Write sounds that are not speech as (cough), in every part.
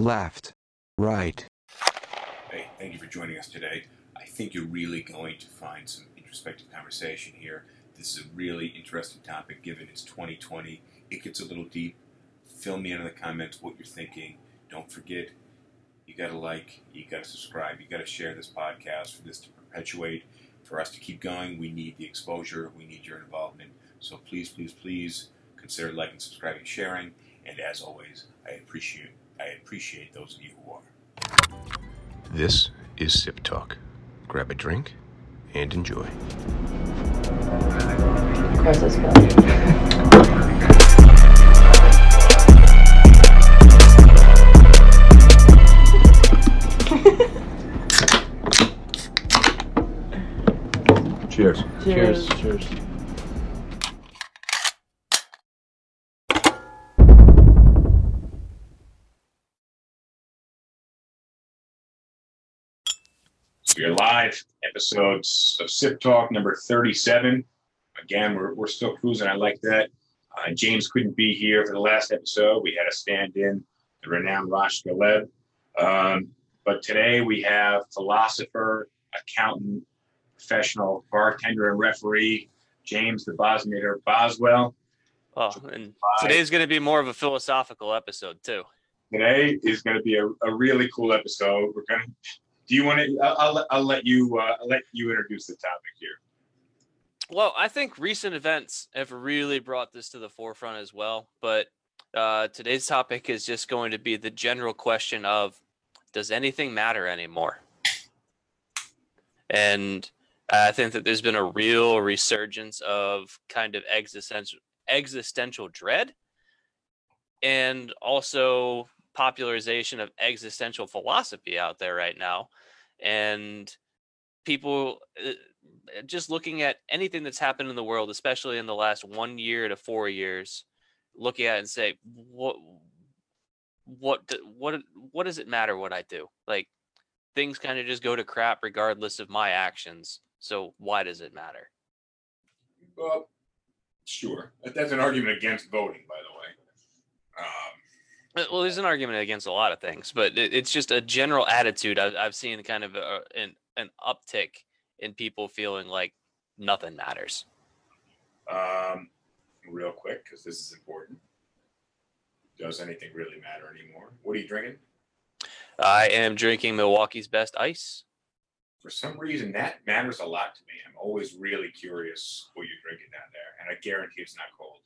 left, right. Hey, thank you for joining us today. I think you're really going to find some introspective conversation here. This is a really interesting topic given it's 2020. It gets a little deep. Fill me in in the comments what you're thinking. Don't forget, you got to like, you got to subscribe, you got to share this podcast for this to perpetuate. For us to keep going, we need the exposure, we need your involvement. So please, please, please consider liking, subscribing, sharing. And as always, I appreciate I appreciate those of you who are. This is Sip Talk. Grab a drink and enjoy. Of course, it's good. Cheers. Cheers. Cheers. So you're live, episodes of Sip Talk number 37. Again, we're, we're still cruising. I like that. Uh, James couldn't be here for the last episode. We had a stand in, the renowned Rosh Galeb. Um, but today we have philosopher, accountant, professional, bartender, and referee, James the Bosniator Boswell. Oh, and today's going to be more of a philosophical episode too. Today is going to be a, a really cool episode. We're going to. Do you want to? I'll, I'll, let- you. Uh, I'll let you introduce the topic here. Well, I think recent events have really brought this to the forefront as well. But uh, today's topic is just going to be the general question of does anything matter anymore? And I think that there's been a real resurgence of kind of existential existential dread and also popularization of existential philosophy out there right now and people uh, just looking at anything that's happened in the world especially in the last 1 year to 4 years looking at it and say what what what what does it matter what I do like things kind of just go to crap regardless of my actions so why does it matter Well, sure. That's an argument against voting, by the way. Uh, Well, there's an argument against a lot of things, but it's just a general attitude. I've, I've seen kind of a, an an uptick in people feeling like nothing matters. um, real quick, because this is important. Does anything really matter anymore? What are you drinking? I am drinking Milwaukee's Best Ice. For some reason, that matters a lot to me. I'm always really curious what you're drinking down there, and I guarantee it's not cold.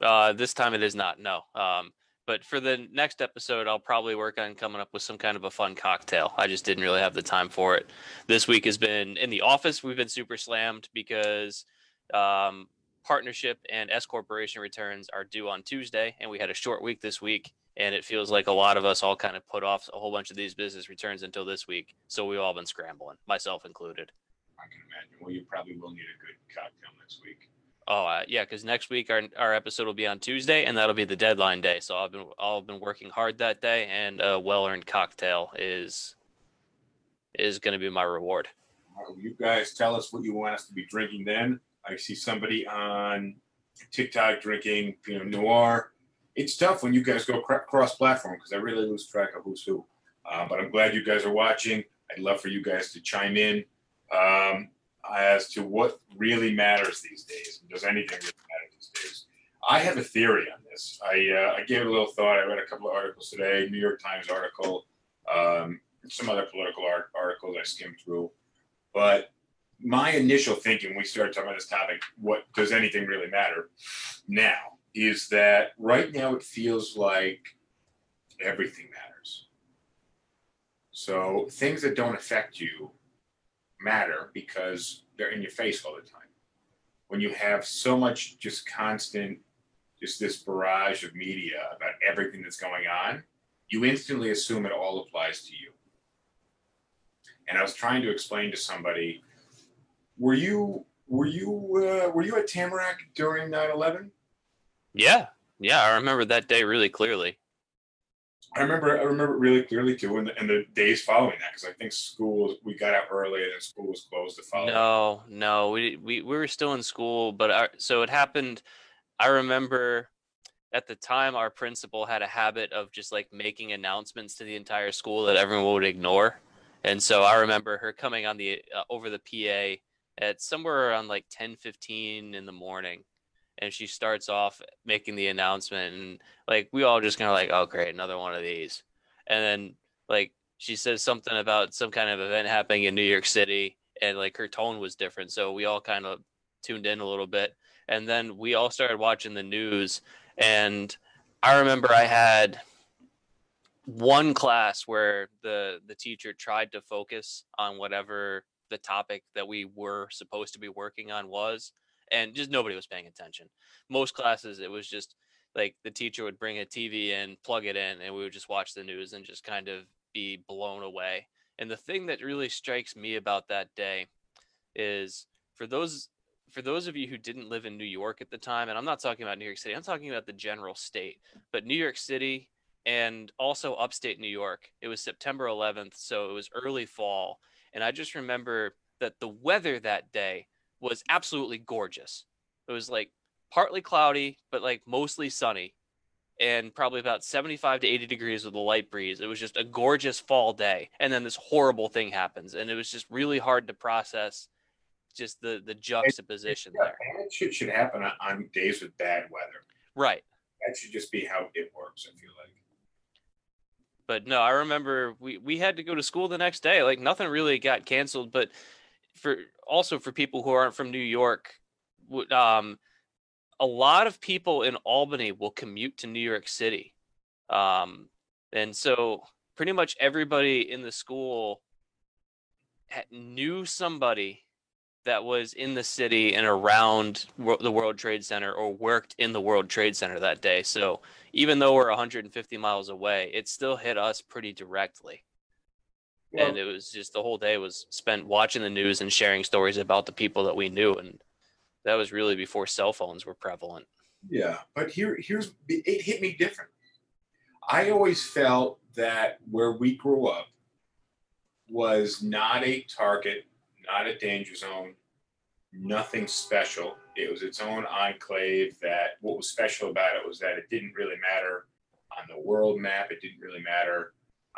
Uh, this time it is not, no. Um, but for the next episode, I'll probably work on coming up with some kind of a fun cocktail. I just didn't really have the time for it. This week has been in the office. We've been super slammed because um, partnership and S corporation returns are due on Tuesday, and we had a short week this week. And it feels like a lot of us all kind of put off a whole bunch of these business returns until this week. So we've all been scrambling, myself included. I can imagine. Well, you probably will need a good cocktail next week. Oh uh, yeah, because next week our our episode will be on Tuesday, and that'll be the deadline day. So I've been I've been working hard that day, and a well earned cocktail is is going to be my reward. You guys tell us what you want us to be drinking then. I see somebody on TikTok drinking Pinot Noir. It's tough when you guys go cr- cross-platform because I really lose track of who's who. Uh, but I'm glad you guys are watching. I'd love for you guys to chime in um, as to what really matters these days. Does anything really matter these days? I have a theory on this. I, uh, I gave it a little thought. I read a couple of articles today, New York Times article, um, some other political art- articles I skimmed through. But my initial thinking when we started talking about this topic, what does anything really matter now, is that right now it feels like everything matters. So things that don't affect you matter because they're in your face all the time. When you have so much just constant, just this barrage of media about everything that's going on, you instantly assume it all applies to you. And I was trying to explain to somebody, were you were you uh, were you at Tamarack during 9/11? Yeah, yeah, I remember that day really clearly. I remember I remember it really clearly too, and the, the days following that, because I think school we got out early and then school was closed to follow. No, no, we we we were still in school, but our, so it happened. I remember at the time our principal had a habit of just like making announcements to the entire school that everyone would ignore. And so I remember her coming on the uh, over the PA at somewhere around like 10:15 in the morning and she starts off making the announcement and like we all just kind of like oh great another one of these. And then like she says something about some kind of event happening in New York City and like her tone was different so we all kind of tuned in a little bit. And then we all started watching the news and I remember I had one class where the the teacher tried to focus on whatever the topic that we were supposed to be working on was and just nobody was paying attention most classes it was just like the teacher would bring a tv in plug it in and we would just watch the news and just kind of be blown away and the thing that really strikes me about that day is for those for those of you who didn't live in New York at the time, and I'm not talking about New York City, I'm talking about the general state, but New York City and also upstate New York. It was September 11th, so it was early fall. And I just remember that the weather that day was absolutely gorgeous. It was like partly cloudy, but like mostly sunny and probably about 75 to 80 degrees with a light breeze. It was just a gorgeous fall day. And then this horrible thing happens. And it was just really hard to process just the, the juxtaposition Yeah, there. bad shit should happen on, on days with bad weather. Right. That should just be how it works. I feel like. but no, I remember we we had to go to school the next day. Like nothing really got canceled, but for also for people who aren't from New York, um, a lot of people in Albany will commute to New York City, um, and so pretty much everybody in the school knew somebody that was in the city and around the World Trade Center or worked in the World Trade Center that day. So even though we're 150 miles away, it still hit us pretty directly. Well, and it was just the whole day was spent watching the news and sharing stories about the people that we knew. And that was really before cell phones were prevalent. Yeah, but here, here's it hit me different. I always felt that where we grew up was not a target, not a danger zone, nothing special. It was its own enclave. That what was special about it was that it didn't really matter on the world map. It didn't really matter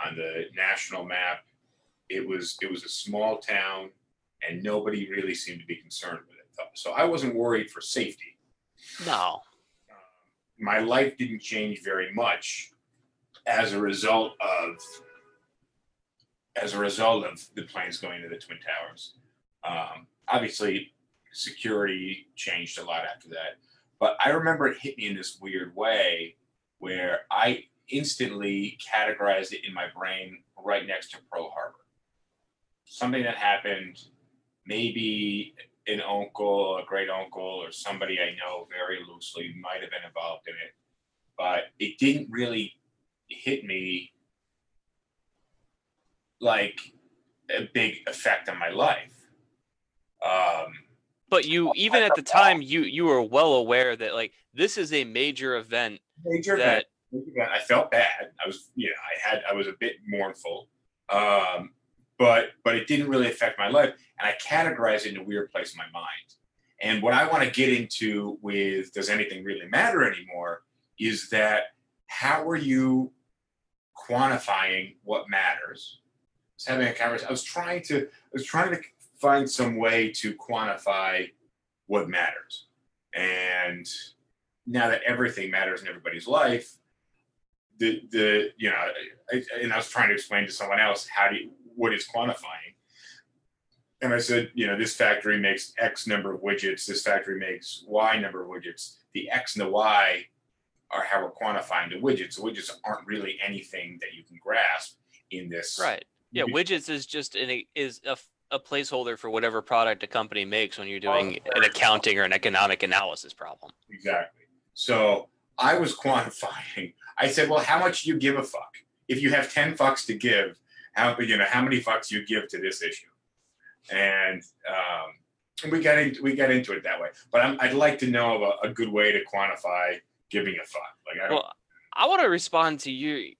on the national map. It was it was a small town, and nobody really seemed to be concerned with it. So I wasn't worried for safety No. my life didn't change very much as a result of as a result of the planes going to the twin towers um, obviously security changed a lot after that but i remember it hit me in this weird way where i instantly categorized it in my brain right next to pearl harbor something that happened maybe an uncle, a great uncle, or somebody I know very loosely might have been involved in it, but it didn't really hit me like a big effect on my life. Um, But you, even at the time, you you were well aware that like this is a major event major that event. I felt bad. I was, you know, I had, I was a bit mournful, um, but but it didn't really affect my life, and I categorized it in a weird place in my mind. And what I want to get into with does anything really matter anymore is that how are you quantifying what matters? I was having a conversation. I was trying to I was trying to find some way to quantify what matters. And now that everything matters in everybody's life, the the you know, I, and I was trying to explain to someone else how do you, what is quantifying. And I said, you know, this factory makes X number of widgets. This factory makes Y number of widgets. The X and the Y are how we're quantifying the widgets. The widgets aren't really anything that you can grasp in this. right. Yeah, widgets is just an is a placeholder for whatever product a company makes when you're doing an accounting or an economic analysis problem. Exactly. So I was quantifying. I said, well, how much do you give a fuck? If you have 10 fucks to give, how you know how many fucks you give to this issue? And um, we got into we got into it that way. But I'm, I'd like to know a, a good way to quantify giving a fuck. Like I Well, I want to respond to you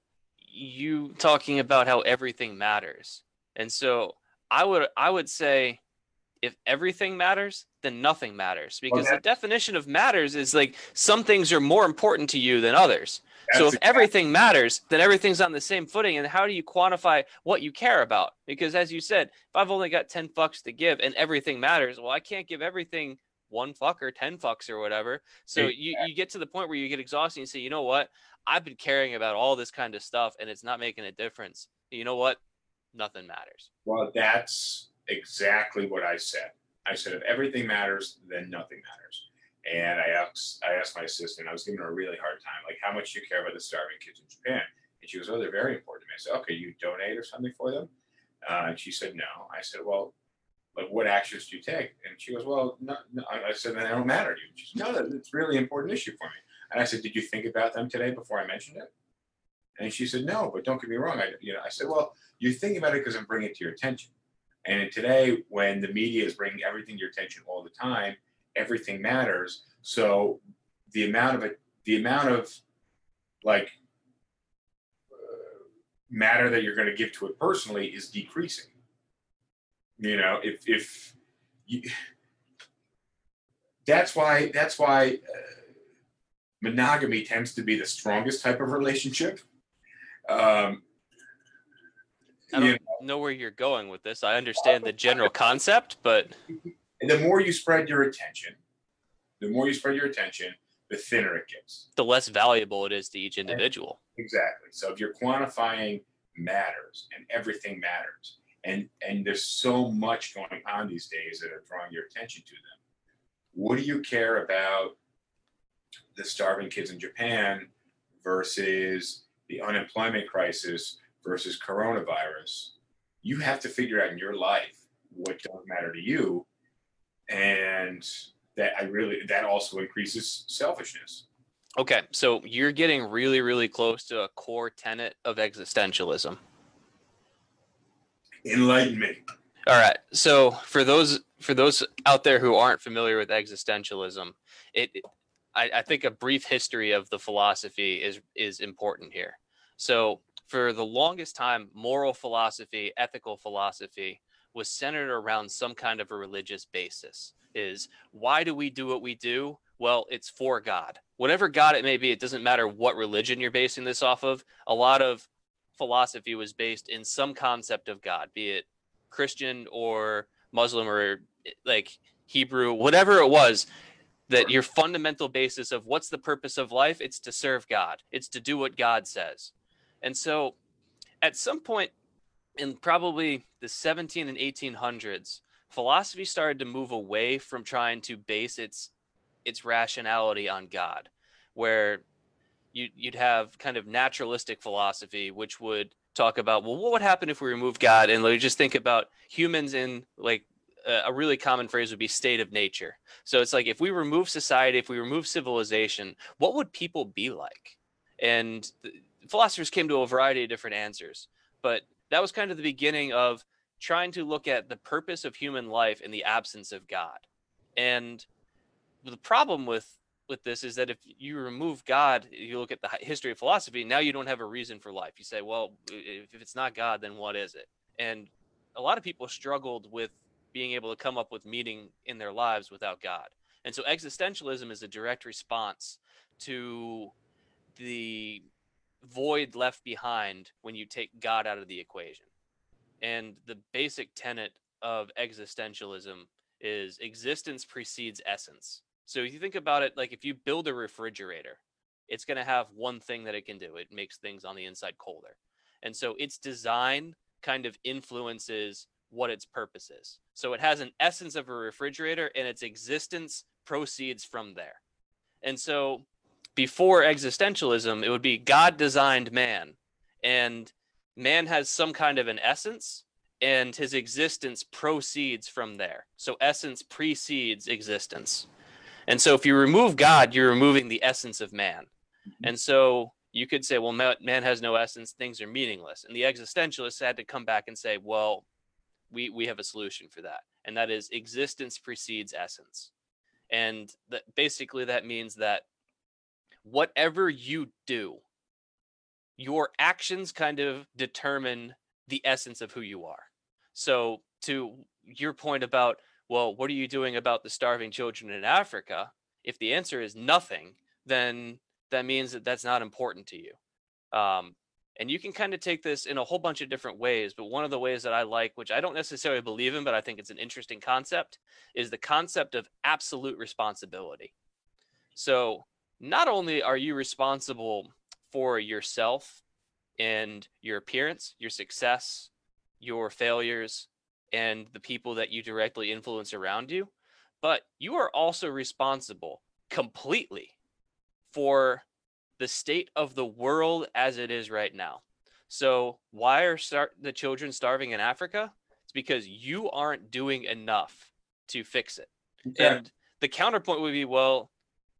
you talking about how everything matters. And so I would I would say if everything matters, then nothing matters because that- the definition of matters is like some things are more important to you than others. So if everything matters, then everything's on the same footing. And how do you quantify what you care about? Because as you said, if I've only got 10 fucks to give and everything matters, well, I can't give everything one fuck or 10 fucks or whatever. So you, you get to the point where you get exhausted and you say, you know what? I've been caring about all this kind of stuff and it's not making a difference. You know what? Nothing matters. Well, that's exactly what I said. I said if everything matters, then nothing matters. And I asked, I asked my assistant. I was giving her a really hard time, like how much do you care about the starving kids in Japan? And she goes, "Oh, they're very important to me." I said, "Okay, you donate or something for them?" Uh, and she said, "No." I said, "Well, like what actions do you take?" And she goes, "Well, no." no. I said, "Then they don't matter to you." She said, "No, it's really important issue for me." And I said, "Did you think about them today before I mentioned it?" And she said, "No, but don't get me wrong. I, you know, I said, well, you're thinking about it because I'm bringing it to your attention." And today, when the media is bringing everything to your attention all the time, everything matters. So the amount of it, the amount of like uh, matter that you're going to give to it personally is decreasing. You know, if if you, that's why that's why uh, monogamy tends to be the strongest type of relationship. Um, I don't know where you're going with this. I understand the general concept, but (laughs) And the more you spread your attention, the more you spread your attention, the thinner it gets. the less valuable it is to each individual. Exactly. So if you're quantifying matters and everything matters, and and there's so much going on these days that are drawing your attention to them. What do you care about the starving kids in Japan versus the unemployment crisis versus coronavirus? You have to figure out in your life what does matter to you, and that I really that also increases selfishness. Okay, so you're getting really, really close to a core tenet of existentialism. Enlighten me. All right. So for those for those out there who aren't familiar with existentialism, it I, I think a brief history of the philosophy is is important here. So for the longest time, moral philosophy, ethical philosophy was centered around some kind of a religious basis. Is why do we do what we do? Well, it's for God. Whatever God it may be, it doesn't matter what religion you're basing this off of. A lot of philosophy was based in some concept of God, be it Christian or Muslim or eh, like Hebrew, whatever it was, that your fundamental basis of what's the purpose of life, it's to serve God, it's to do what God says. And so at some point in probably the 17 and 1800s, philosophy started to move away from trying to base its its rationality on God, where you, you'd have kind of naturalistic philosophy, which would talk about, well, what would happen if we remove God? And like, just think about humans in like a really common phrase would be state of nature. So it's like if we remove society, if we remove civilization, what would people be like? And philosophers came to a variety of different answers, but that was kind of the beginning of trying to look at the purpose of human life in the absence of God. And the problem with with this is that if you remove God, you look at the history of philosophy, now you don't have a reason for life. You say, well, if, it's not God, then what is it? And a lot of people struggled with being able to come up with meaning in their lives without God. And so existentialism is a direct response to the void left behind when you take God out of the equation. And the basic tenet of existentialism is existence precedes essence. So if you think about it, like if you build a refrigerator, it's going to have one thing that it can do it makes things on the inside colder. And so its design kind of influences what its purpose is. So it has an essence of a refrigerator and its existence proceeds from there. And so before existentialism, it would be God designed man and man has some kind of an essence and his existence proceeds from there. So essence precedes existence. And so if you remove God, you're removing the essence of man. Mm-hmm. And so you could say, well, man has no essence, things are meaningless. And the existentialists had to come back and say, well, we, we have a solution for that. And that is existence precedes essence. And that basically that means that whatever you do, your actions kind of determine the essence of who you are. So to your point about well, what are you doing about the starving children in Africa? If the answer is nothing, then that means that that's not important to you. Um, and you can kind of take this in a whole bunch of different ways. But one of the ways that I like, which I don't necessarily believe in, but I think it's an interesting concept, is the concept of absolute responsibility. So not only are you responsible for yourself and your appearance, your success, your failures, and the people that you directly influence around you, but you are also responsible completely for the state of the world as it is right now. So, why are start the children starving in Africa? It's because you aren't doing enough to fix it. And the counterpoint would be, well,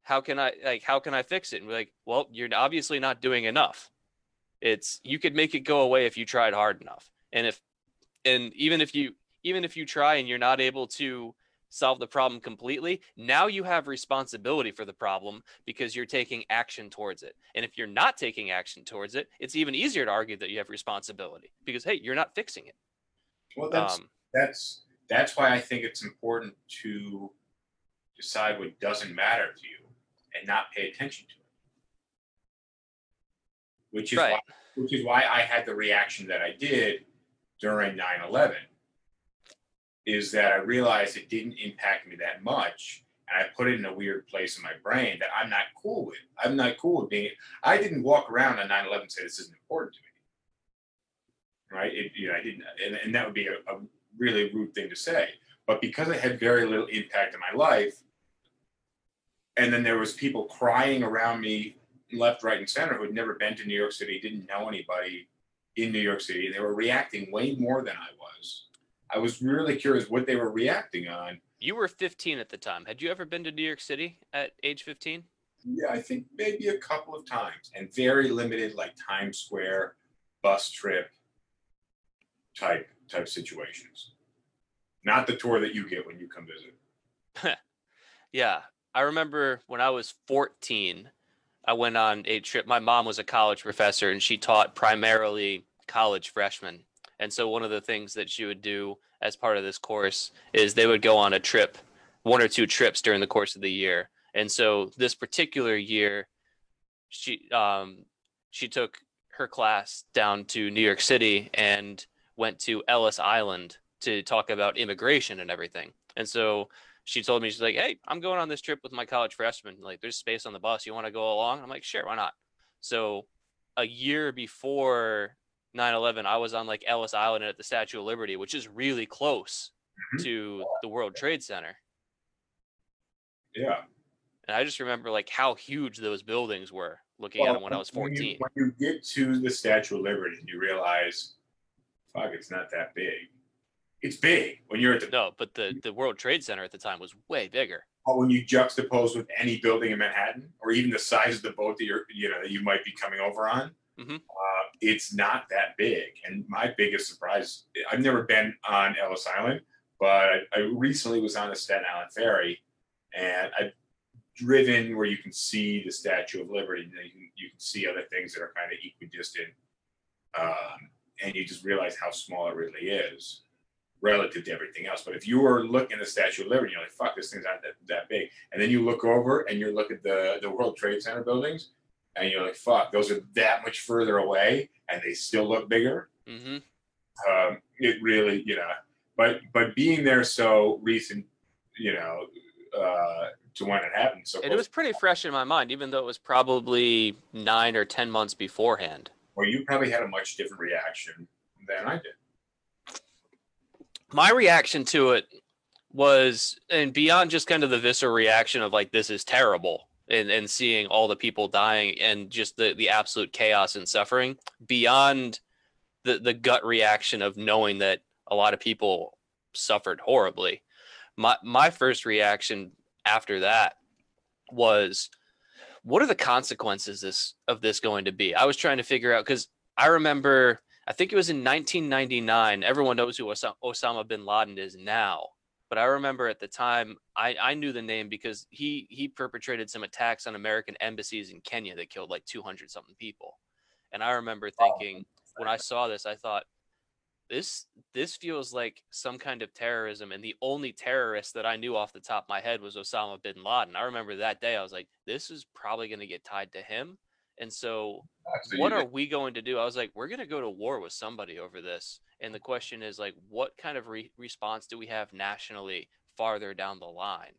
how can I like how can I fix it? And we're like, well, you're obviously not doing enough. It's you could make it go away if you tried hard enough. And if and even if you even if you try and you're not able to solve the problem completely, now you have responsibility for the problem because you're taking action towards it. And if you're not taking action towards it, it's even easier to argue that you have responsibility because hey, you're not fixing it. Well, that's Um, that's that's why I think it's important to decide what doesn't matter to you and not pay attention to it. Which is Right. why, which is why I had the reaction that I did during 9/11 is that I realized it didn't impact me that much and I put it in a weird place in my brain that I'm not cool with. I'm not cool with being I didn't walk around on 9/11 and say this isn't important to me. Right? It, you know, I didn't and, and that would be a, a really rude thing to say. But because it had very little impact in my life, and then there was people crying around me left, right, and center who had never been to New York City, didn't know anybody in New York City, and they were reacting way more than I was. I was really curious what they were reacting on. You were 15 at the time. Had you ever been to New York City at age 15? Yeah, I think maybe a couple of times, and very limited, like Times Square, bus trip type type situations. Not the tour that you get when you come visit. (laughs) Yeah. I remember when I was 14, I went on a trip. My mom was a college professor and she taught primarily college freshmen. And so one of the things that she would do as part of this course is they would go on a trip, one or two trips during the course of the year. And so this particular year, she um, she took her class down to New York City and went to Ellis Island to talk about immigration and everything. And so she told me she's like, "Hey, I'm going on this trip with my college freshman. Like, there's space on the bus. You want to go along?" I'm like, "Sure, why not?" So, a year before 9/11, I was on like Ellis Island at the Statue of Liberty, which is really close Mhm. to the World Trade Center. Yeah. And I just remember like how huge those buildings were looking at them when I was When 14. you, when you get to the Statue of Liberty, you realize, fuck, it's not that big. It's big when you're at the No, but the the World Trade Center at the time was way bigger. but when you juxtapose with any building in Manhattan, or even the size of the boat that you're, you know, that you might be coming over on, Mhm. uh, it's not that big. And my biggest surprise, I've never been on Ellis Island, but I, I recently was on the Staten Island ferry, and I've driven where you can see the Statue of Liberty, and you can, you can see other things that are kind of equidistant, um, and you just realize how small it really is relative to everything else. But if you were looking at the Statue of Liberty, you're like, fuck, this thing's not that, that big. And then you look over and you look at the, the World Trade Center buildings and you're like, fuck, those are that much further away and they still look bigger. hmm Um, it really, you know, but but being there so recent, you know, uh, to when it happened. So it was pretty fresh in my mind, even though it was probably nine or ten months beforehand. well, you probably had a much different reaction than I did. My reaction to it was and beyond just kind of the visceral reaction of like this is terrible and, and seeing all the people dying and just the, the absolute chaos and suffering beyond the, the gut reaction of knowing that a lot of people suffered horribly my my first reaction after that was what are the consequences this of this going to be? I was trying to figure out because i remember I think it was in 1999. Everyone knows who Osama, Osama bin Laden is now, but I remember at the time I, I knew the name because he he perpetrated some attacks on American embassies in Kenya that killed like 200 something people. And I remember oh, thinking when I saw this, I thought, this this feels like some kind of terrorism and the only terrorist that i knew off the top of my head was osama bin laden i remember that day i was like this is probably going to get tied to him and so what are we going to do i was like we're going to go to war with somebody over this and the question is like what kind of re- response do we have nationally farther down the line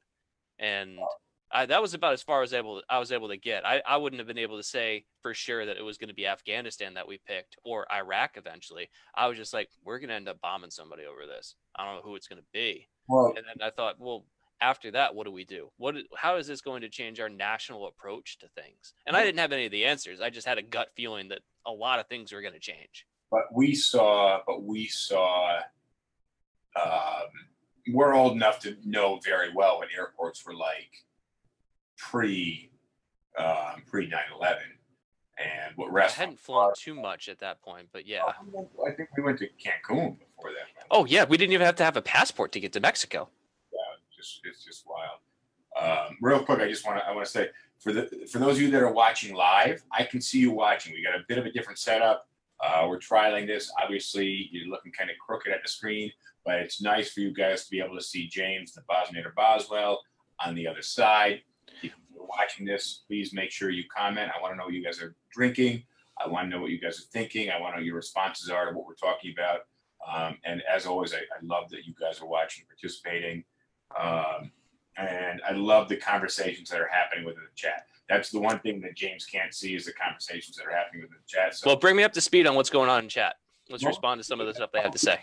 and I, that was about as far as able I was able to get. I, I wouldn't have been able to say for sure that it was going to be Afghanistan that we picked or Iraq eventually. I was just like, we're going to end up bombing somebody over this. I don't know who it's going to be. well, And then I thought, well, after that, what do we do? What? How is this going to change our national approach to things? And I didn't have any of the answers. I just had a gut feeling that a lot of things were going to change. but we saw, but we saw. Um, we're old enough to know very well what airports were like pre, um, pre 9 11 and what I hadn't flown too much at that point, but yeah. I think we went to Cancun before that. Oh yeah, we didn't even have to have a passport to get to Mexico. Just it's just wild. Um, real quick, I just want to I want to say for the for those of you that are watching live, I can see you watching. We got a bit of a different setup. Uh, we're trialing this. Obviously, you're looking kind of crooked at the screen, but it's nice for you guys to be able to see James, the Bosniator Boswell, on the other side. If you're watching this, please make sure you comment. I want to know what you guys are drinking. I want to know what you guys are thinking. I want to know your responses are to what we're talking about. Um, and as always, I, I love that you guys are watching, participating. Um, and I love the conversations that are happening within the chat. That's the one thing that James can't see is the conversations that are happening within the chat. So Well, bring me up to speed on what's going on in chat. Let's Well- respond to some of the stuff they have to say.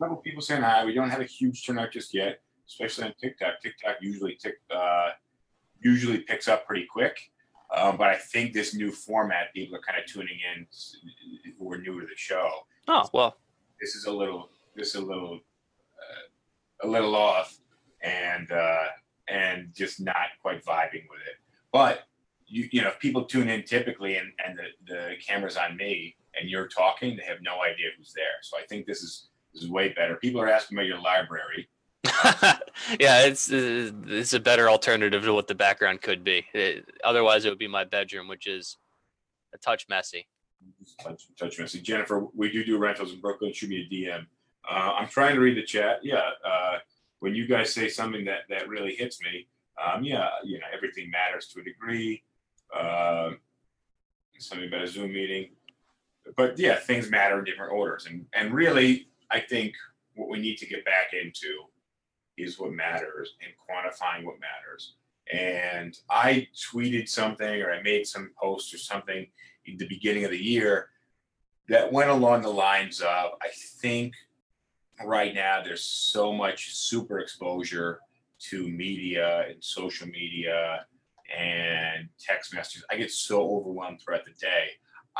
a couple people saying hi. We don't have a huge turnout just yet, especially on TikTok. TikTok usually tick, uh, usually picks up pretty quick. Um, but I think this new format, people are kind of tuning in who are new to the show. Oh well, This is a little, this is a little, uh, a little off, and uh, and just not quite vibing with it. But you, you know, if people tune in typically, and and the the camera's on me, and you're talking, they have no idea who's there. So I think this is this is way better. People are asking about your library. (laughs) yeah, it's uh, it's a better alternative to what the background could be. It- otherwise, it would be my bedroom, which is a touch messy. Touch, touch message. Jennifer, we do do rentals in Brooklyn. Shoot me a DM. Uh, I'm trying to read the chat. Yeah. Uh, when you guys say something that, that really hits me, um, yeah, you know, everything matters to a degree. Uh, something about a Zoom meeting. But yeah, things matter in different orders. And, and really, I think what we need to get back into is what matters and quantifying what matters. And I tweeted something or I made some post or something in the beginning of the year that went along the lines of I think right now there's so much super exposure to media and social media and text messages. I get so overwhelmed throughout the day.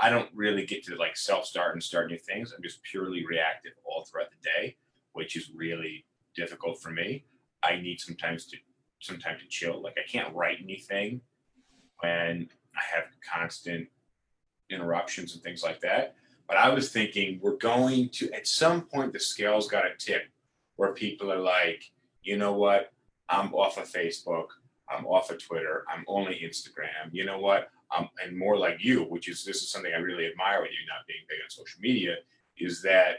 I don't really get to like self start and start new things. I'm just purely reactive all throughout the day, which is really difficult for me. I need sometimes to sometimes to chill. Like I can't write anything when I have constant interruptions and things like that. But I was thinking we're going to at some point the scale's got to tip where people are like, you know what? I'm off of Facebook. I'm off of Twitter. I'm only Instagram. You know what? Um, and more like you, which is this is something I really admire with you not being big on social media, is that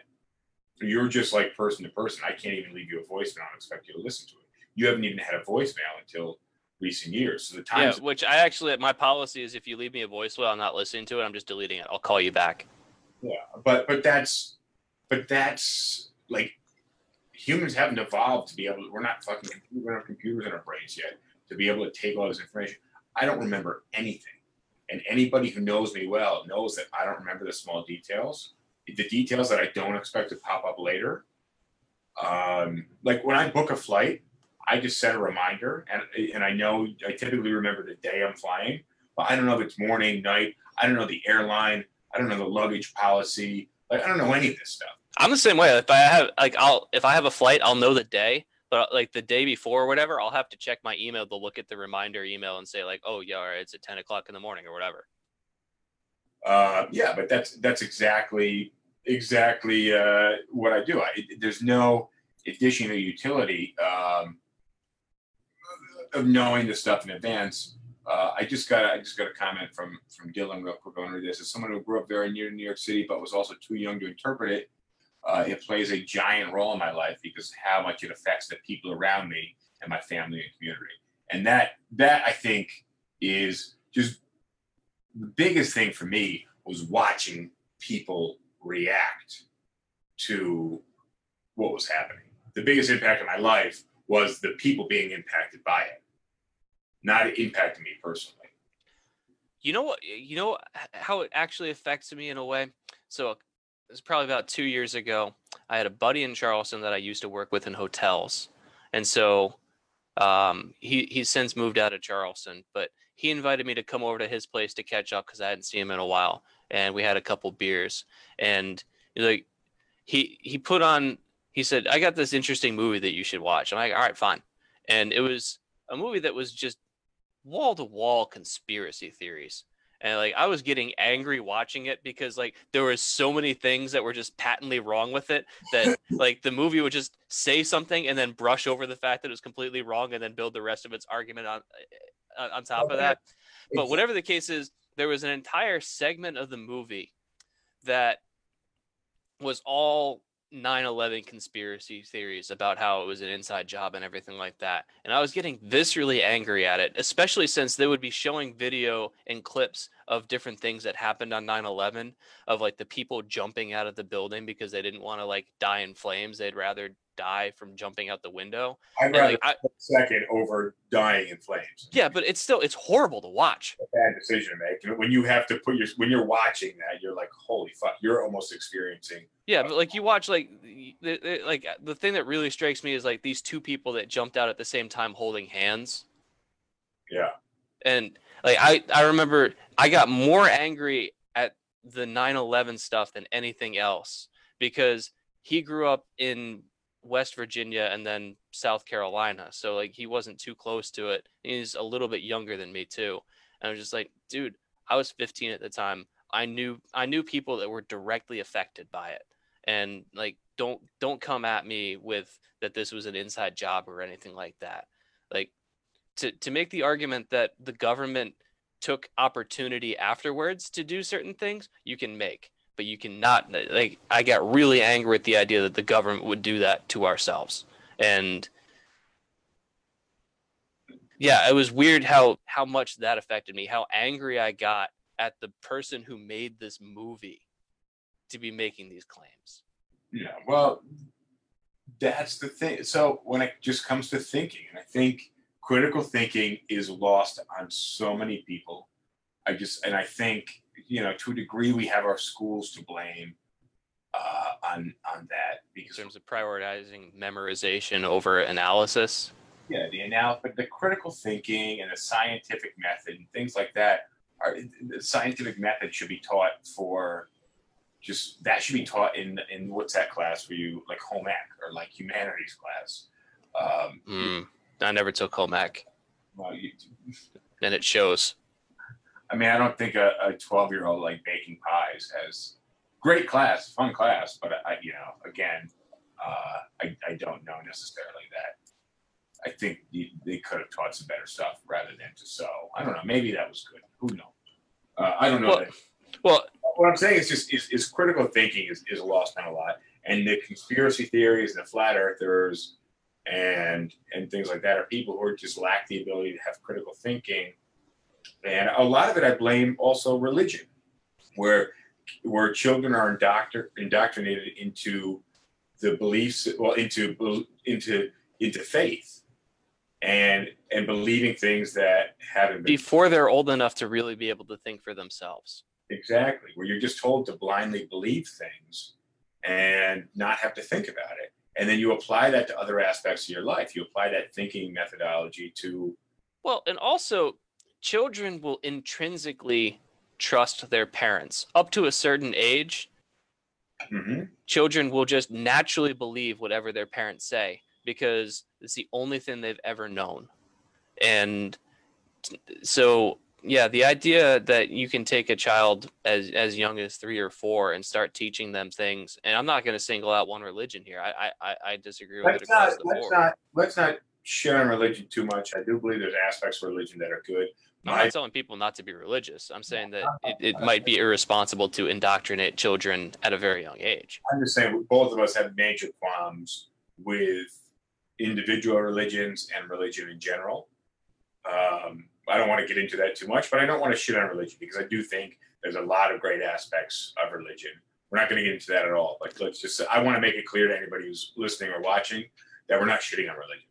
you're just like person to person. I can't even leave you a voicemail and expect you to listen to it. You haven't even had a voicemail until recent years. So the Yeah, which I actually my policy is if you leave me a voicemail, I'm not listening to it. I'm just deleting it. I'll call you back. But but that's but that's like humans haven't evolved to be able. To, we're not fucking. We don't have computers in our brains yet to be able to take all this information. I don't remember anything, and anybody who knows me well knows that I don't remember the small details, the details that I don't expect to pop up later. Um, like when I book a flight, I just set a reminder, and and I know I typically remember the day I'm flying, but I don't know if it's morning, night. I don't know the airline. I don't know the luggage policy. Like I don't know any of this stuff. I'm the same way. If I have like I'll if I have a flight, I'll know the day. But like the day before or whatever, I'll have to check my email to look at the reminder email and say like, oh yeah, all right, it's at ten o'clock in the morning or whatever. Uh, yeah, but that's that's exactly exactly uh, what I do. I, there's no additional utility um, of knowing the stuff in advance. Uh, I just got I just got a comment from from Dylan real quick. I want this. As someone who grew up very near New York City but was also too young to interpret it, uh, it plays a giant role in my life because how much it affects the people around me and my family and community. And that that I think is just the biggest thing for me was watching people react to what was happening. The biggest impact of my life was the people being impacted by it, not impacting me personally. You know what? You know how it actually affects me in a way. So it's probably about two years ago. I had a buddy in Charleston that I used to work with in hotels, and so um, he he's since moved out of Charleston. But he invited me to come over to his place to catch up because I hadn't seen him in a while, and we had a couple beers. And like he he put on, he said, "I got this interesting movie that you should watch." I'm like, "All right, fine." And it was a movie that was just wall to wall conspiracy theories. And like i was getting angry watching it because like there were so many things that were just patently wrong with it that (laughs) like the movie would just say something and then brush over the fact that it was completely wrong and then build the rest of its argument on on on top of that. But whatever the case is there was an entire segment of the movie that was all 9-11 conspiracy theories about how it was an inside job and everything like that and i was getting viscerally angry at it especially since they would be showing video and clips of different things that happened on 9-11 of like the people jumping out of the building because they didn't want to like die in flames they'd rather die from jumping out the window I'd and rather like I, second over dying in flames. yeah but it's still it's horrible to watch a bad decision to make. When you have to put your when you're watching that, you're like, holy fuck, you're almost experiencing. Yeah, but like you watch like the, the like the thing that really strikes me is like these two people that jumped out at the same time holding hands. Yeah. And like I I remember I got more angry at the 9/11 stuff than anything else because he grew up in West Virginia and then South Carolina. So like he wasn't too close to it. He's a little bit younger than me too. And I was just like, dude, I was 15 at the time. I knew I knew people that were directly affected by it. And like don't don't come at me with that this was an inside job or anything like that. Like to to make the argument that the government took opportunity afterwards to do certain things, you can make but you cannot like i got really angry at the idea that the government would do that to ourselves and yeah it was weird how how much that affected me how angry i got at the person who made this movie to be making these claims Yeah. Well, that's the thing. So when it just comes to thinking, and I think critical thinking is lost on so many people. I just and I think you know to a degree we have our schools to blame uh, on on that in because terms of prioritizing memorization over analysis? Yeah the anal but the critical thinking and the scientific method and things like that are the scientific method should be taught for just that should be taught in in what's that class for you? Like home ec or like humanities class. Um mm, i never took home ec. Well, you, and it shows i mean i don't think a 12 year old like baking pies has great class fun class but i you know again uh i, I don't know necessarily that I think you- they could have taught some better stuff rather than to sew. I don't know. Maybe that was good. Who knows? Uh, I don't know. Well- that. well What I'm saying is just is, is critical thinking is, is lost on a lot, and the conspiracy theories, and the flat earthers, and and things like that are people who are just lack the ability to have critical thinking, and a lot of it I blame also religion, where where children are indoctr- indoctrinated into the beliefs, well, into into into faith, and and believing things that haven't been before they're old enough to really be able to think for themselves Exactly, where you're just told to blindly believe things and not have to think about it. And then you apply that to other aspects of your life. You apply that thinking methodology to, Well, and also, children will intrinsically trust their parents. Up to a certain age, Mhm. children will just naturally believe whatever their parents say because it's the only thing they've ever known. And so, yeah, the idea that you can take a child as as young as three or four and start teaching them things, and I'm not going to single out one religion here. I I, I- disagree with it let's across not, the let's board. not, let's not shit on religion too much. I do believe there's aspects of religion that are good, I'm not telling people not to be religious. I'm saying that it, it might be irresponsible to indoctrinate children at a very young age. I'm just saying, both of us have major qualms with individual religions and religion in general. Um, I don't want to get into that too much, but I don't want to shit on religion because I do think there's a lot of great aspects of religion. We're not going to get into that at all. Like, let's just, I want to make it clear to anybody who's listening or watching that we're not shitting on religion.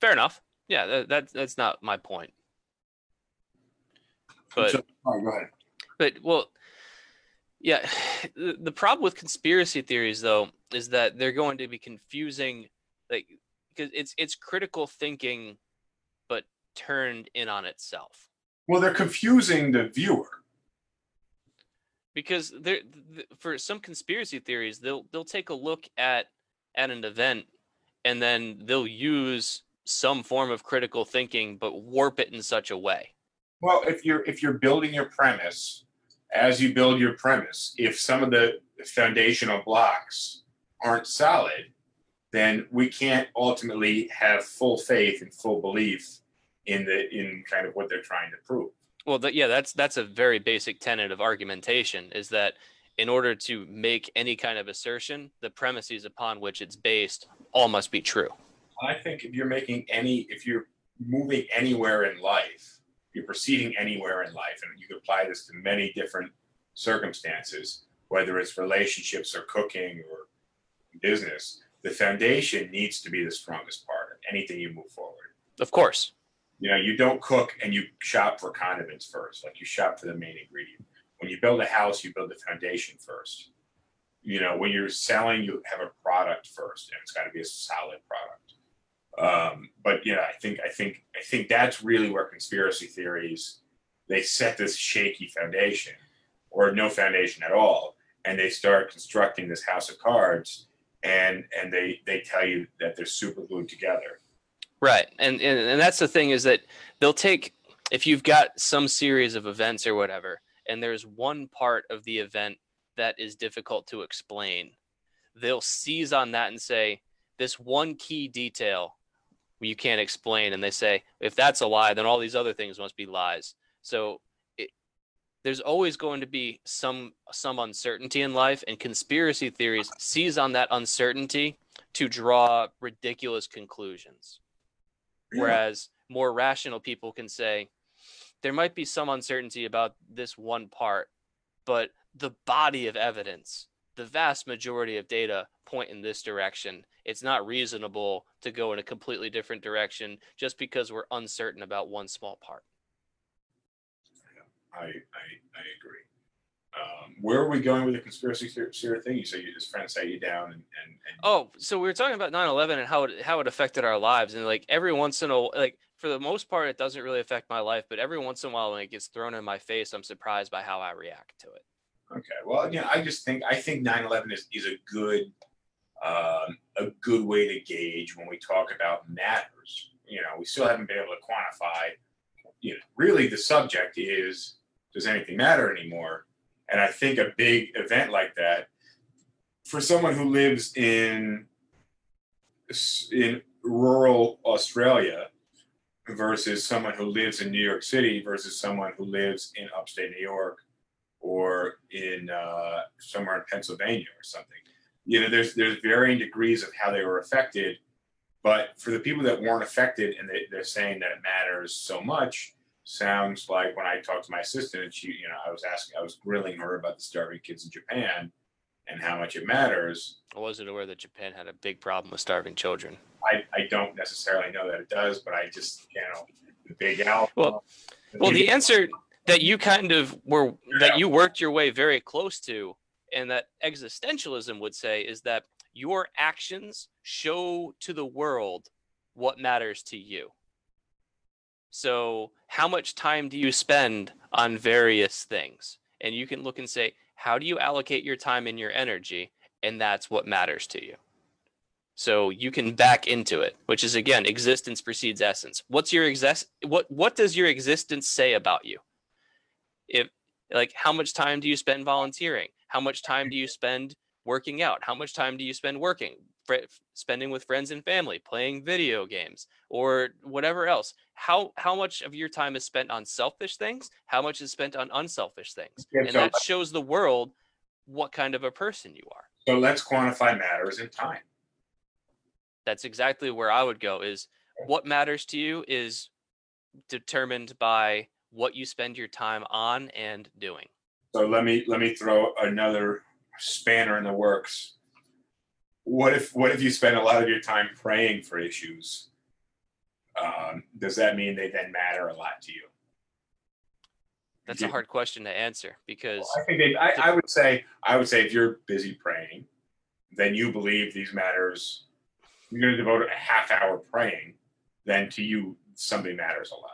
Fair enough. Yeah, that, that that's not my point. But So- all right, go ahead. But well, yeah, the, the problem with conspiracy theories though is that they're going to be confusing, like because it's it's critical thinking, but turned in on itself. Well, they're confusing the viewer. Because they're th- for some conspiracy theories, they'll they'll take a look at at an event, and then they'll use some form of critical thinking, but warp it in such a way. Well, if you're if you're building your premise, as you build your premise, if some of the foundational blocks aren't solid, then we can't ultimately have full faith and full belief in the in kind of what they're trying to prove. Well, that, yeah, that's that's a very basic tenet of argumentation is that in order to make any kind of assertion, the premises upon which it's based all must be true. I think if you're making any, if you're moving anywhere in life, you're proceeding anywhere in life, and you can apply this to many different circumstances, whether it's relationships or cooking or business, the foundation needs to be the strongest part of anything you move forward. Of course. You know, you don't cook and you shop for condiments first, like you shop for the main ingredient. When you build a house, you build the foundation first. You know, when you're selling, you have a product first, and it's got to be a solid product. Um, but yeah, I think I think I think that's really where conspiracy theories they set this shaky foundation, or no foundation at all, and they start constructing this house of cards, and and they they tell you that they're super glued together. Right. And, and and that's the thing is that they'll take if you've got some series of events or whatever, and there's one part of the event that is difficult to explain, they'll seize on that and say, this one key detail you can't explain. And they say, if that's a lie, then all these other things must be lies. So it, there's always going to be some some uncertainty in life, and conspiracy theories seize on that uncertainty to draw ridiculous conclusions. Whereas more rational people can say, there might be some uncertainty about this one part, but the body of evidence, the vast majority of data point in this direction. It's not reasonable to go in a completely different direction just because we're uncertain about one small part. I, I, I agree. Um, where are we going with the conspiracy theory thing? You say you, his friend sat you down and, and, and Oh, so we were talking about 9/11 and how it how it affected our lives, and like every once in a like for the most part, it doesn't really affect my life, but every once in a while when it gets thrown in my face, I'm surprised by how I react to it. Okay, well, yeah, I just think I think 9/11 is, is a good um, a good way to gauge when we talk about matters. You know, we still haven't been able to quantify. You know, really, the subject is does anything matter anymore? And I think a big event like that, for someone who lives in in rural Australia versus someone who lives in New York City versus someone who lives in upstate New York or in uh, somewhere in Pennsylvania or something. You know, there's there's varying degrees of how they were affected, but for the people that weren't affected and they, they're saying that it matters so much, sounds like when I talked to my assistant and she, you know, I was asking, I was grilling her about the starving kids in Japan and how much it matters. I wasn't aware that Japan had a big problem with starving children. I, I don't necessarily know that it does, but I just, you know, the big alpha. Well- Well, the answer that you kind of were that you worked your way very close to, and that existentialism would say is that your actions show to the world what matters to you. So, how much time do you spend on various things? And you can look and say, how do you allocate your time and your energy? And that's what matters to you. So you can back into it, which is again, existence precedes essence. What's your exist? What what does your existence say about you? If like, how much time do you spend volunteering? How much time do you (laughs) spend working out? How much time do you spend working? spending with friends and family, playing video games, or whatever else. How how much of your time is spent on selfish things? How much is spent on unselfish things? And so- that shows the world what kind of a person you are. So let's quantify matters in time. That's exactly where I would go is what matters to you is determined by what you spend your time on and doing. So let me let me throw another spanner in the works. What if what if you spend a lot of your time praying for issues? Um, does that mean they then matter a lot to you? That's a hard question to answer because Well, I think they, I, I would say I would say if you're busy praying, then you believe these matters. You're going to devote a half hour praying, then to you something matters a lot.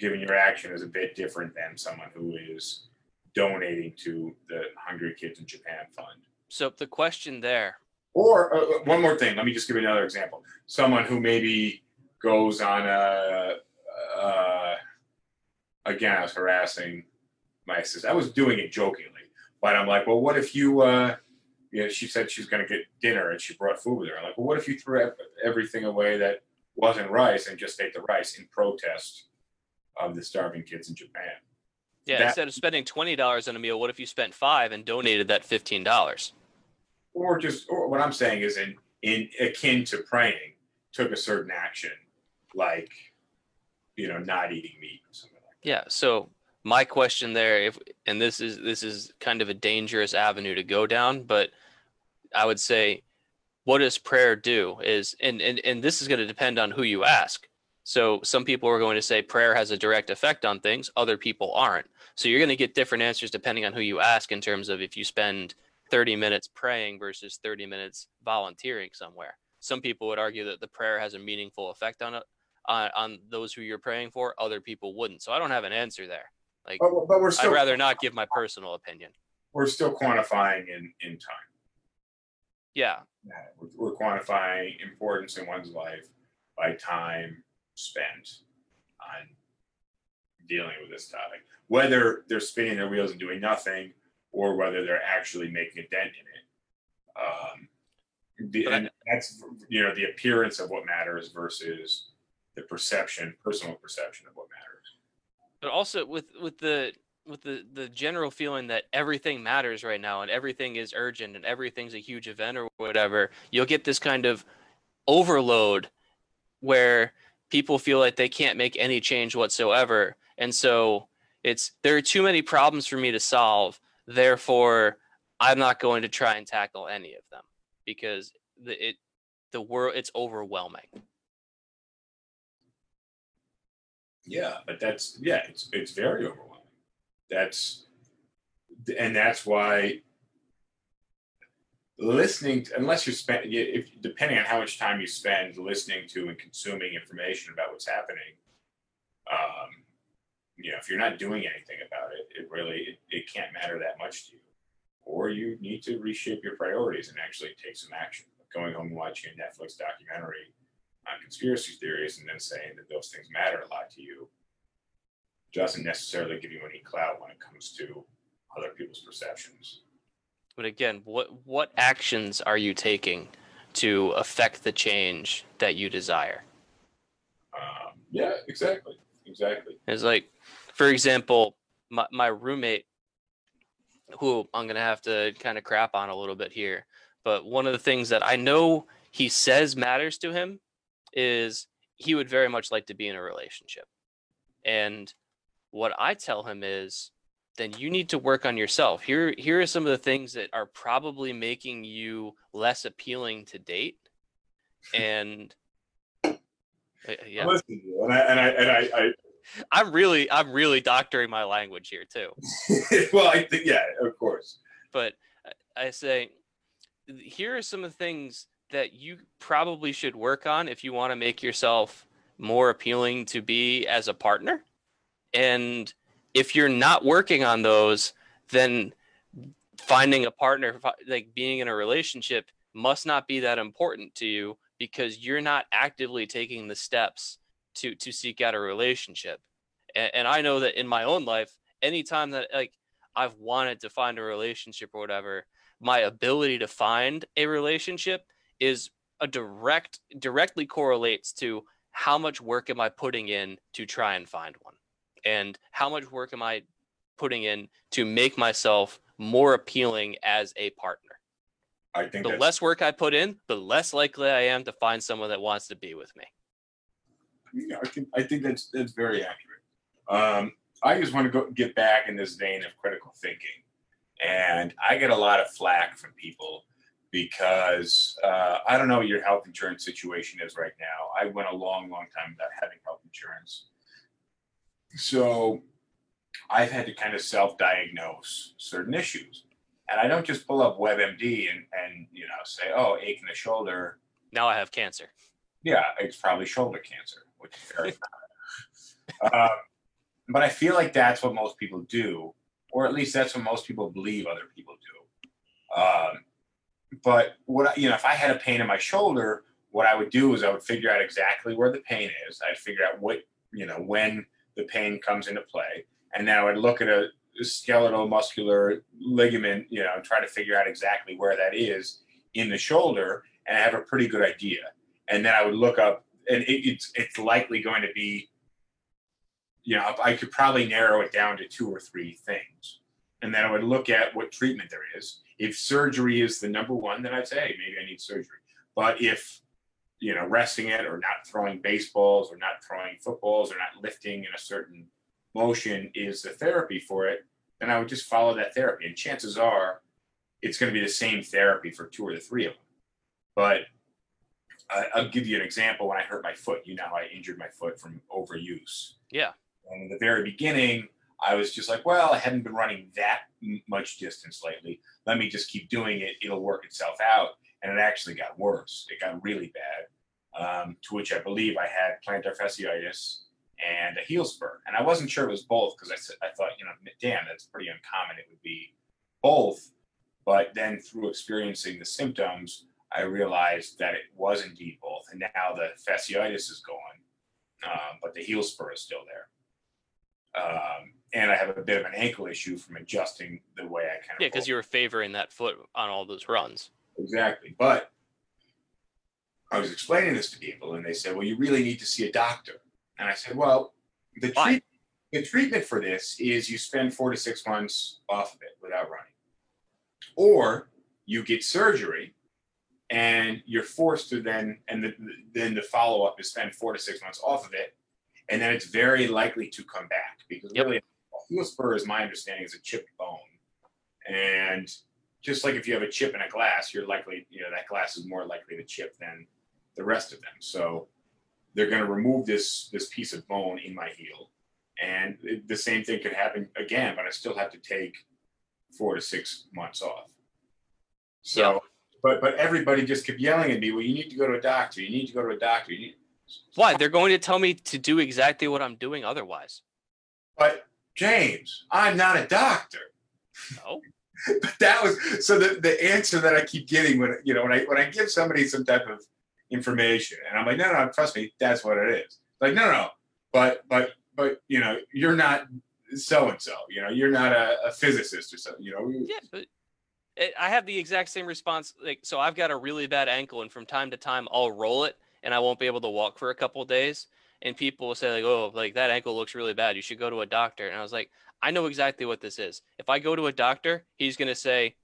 Given your action is a bit different than someone who is donating to the Hungry Kids in Japan Fund. so the question there Or uh, uh, one more thing, let me just give you another example. Someone who maybe goes on a, uh, again, I was harassing my sister. I was doing it jokingly, but I'm like, well, what if you, uh, you know, she said she's going to get dinner and she brought food with her. I'm like, well, what if you threw everything away that wasn't rice and just ate the rice in protest of the starving kids in Japan? Yeah, That- instead of spending twenty dollars on a meal, what if you spent five and donated that fifteen dollars? or just or what I'm saying is in in akin to praying, took a certain action, like you know, not eating meat or something like that. Yeah. So my question there, if and this is this is kind of a dangerous avenue to go down, but I would say, what does prayer do? Is and and and this is going to depend on who you ask. So some people are going to say prayer has a direct effect on things, other people aren't. So you're going to get different answers depending on who you ask in terms of if you spend 30 minutes praying versus 30 minutes volunteering somewhere. Some people would argue that the prayer has a meaningful effect on it on, on those who you're praying for. Other people wouldn't. So I don't have an answer there. Like. But, but we're I'd still rather not give my personal opinion. we're still quantifying in in time. Yeah, We're, we're quantifying importance in one's life by time spent on dealing with this topic, whether they're spinning their wheels and doing nothing, or whether they're actually making a dent in it. Um, the, and that's you know the appearance of what matters versus the perception, personal perception of what matters. but also with with the with the the general feeling that everything matters right now and everything is urgent and everything's a huge event or whatever, you'll get this kind of overload where people feel like they can't make any change whatsoever. And so it's there are too many problems for me to solve. Therefore, I'm not going to try and tackle any of them because the it the world it's overwhelming. Yeah, but that's yeah, it's it's very overwhelming. That's and that's why listening to, unless you spend if depending on how much time you spend listening to and consuming information about what's happening um you know if you're not doing anything about it it really it, it can't matter that much to you or you need to reshape your priorities and actually take some action going home and watching a netflix documentary on conspiracy theories and then saying that those things matter a lot to you doesn't necessarily give you any clout when it comes to other people's perceptions. But again, what what actions are you taking to affect the change that you desire? Um, yeah, exactly, exactly. It's like, for example, my, my roommate, who I'm gonna have to kind of crap on a little bit here, but one of the things that I know he says matters to him is he would very much like to be in a relationship. And what I tell him is then you need to work on yourself. Here here are some of the things that are probably making you less appealing to date. And (laughs) uh, yeah, to you, and I and I and I, I (laughs) I'm really I'm really doctoring my language here too. (laughs) well, I think yeah, of course. But I- I say here are some of the things that you probably should work on if you want to make yourself more appealing to be as a partner. And if you're not working on those, then finding a partner, like being in a relationship, must not be that important to you because you're not actively taking the steps to to seek out a relationship. And, and I know that in my own life, anytime that like I've wanted to find a relationship or whatever, my ability to find a relationship is a direct directly correlates to how much work am I putting in to try and find one, and how much work am I putting in to make myself more appealing as a partner. I think The less work I put in, the less likely I am to find someone that wants to be with me. yeah, I think I think that's that's very accurate. Um, I just want to go get back in this vein of critical thinking, and I get a lot of flack from people because uh, I don't know what your health insurance situation is right now. I went a long, long time without having health insurance, so I've had to kind of self-diagnose certain issues, and I don't just pull up WebMD and and you know say, oh, ache in the shoulder. Now I have cancer. Yeah, it's probably shoulder cancer, which is very (laughs) um, but I feel like that's what most people do, or at least that's what most people believe other people do. Um, but what I, you know, if I had a pain in my shoulder, what I would do is I would figure out exactly where the pain is. I'd figure out what you know when the pain comes into play, and then I would look at a skeletal muscular ligament, you know, try to figure out exactly where that is in the shoulder, and I have a pretty good idea. And then I would look up, and it, it's it's likely going to be, you know, I could probably narrow it down to two or three things, and then I would look at what treatment there is. If surgery is the number one, then I'd say hey, maybe I need surgery. But if you know, resting it or not throwing baseballs or not throwing footballs or not lifting in a certain motion is the therapy for it, then I would just follow that therapy. And chances are it's going to be the same therapy for two or the three of them. But I, I'll give you an example. When I hurt my foot, you know, I injured my foot from overuse. Yeah. And in the very beginning, I was just like, well, I hadn't been running that much distance lately. Let me just keep doing it. It'll work itself out. And it actually got worse. It got really bad, um, to which I believe I had plantar fasciitis and a heel spur. And I wasn't sure it was both because I, said- I thought, you know, damn, that's pretty uncommon. It would be both. But then through experiencing the symptoms, I realized that it was indeed both. And now the fasciitis is gone, um, but the heel spur is still there. Um, and I have a bit of an ankle issue from adjusting the way I kind of Yeah, because you were favoring that foot on all those runs. Exactly. But I was explaining this to people and they said, well, you really need to see a doctor. And I said, well, the, treat- the treatment for this is you spend four to six months off of it without running. Or you get surgery and you're forced to then, and the, then the follow up is spend four to six months off of it. And then it's very likely to come back because Yep. really, a heel spur, is my understanding, is a chipped bone. And just like if you have a chip in a glass, you're likely, you know, that glass is more likely to chip than the rest of them. So they're going to remove this this piece of bone in my heel, and it, the same thing could happen again, but I still have to take four to six months off. So, Yeah. but but everybody just kept yelling at me. Well, you need to go to a doctor. You need to go to a doctor. You need, Why? They're going to tell me to do exactly what I'm doing otherwise. but James, I'm not a doctor. No. (laughs) but that was so the, the answer that I keep getting when you know when I when I give somebody some type of information and I'm like no no trust me that's what it is like no no, but but but you know you're not so and so you know you're not a, a physicist or something you know Yeah, but it, I have the exact same response. Like, so I've got a really bad ankle, and from time to time, I'll roll it, and I won't be able to walk for a couple of days. And people will say, like, "Oh, like that ankle looks really bad. You should go to a doctor." And I was like, "I know exactly what this is. If I go to a doctor, he's gonna say,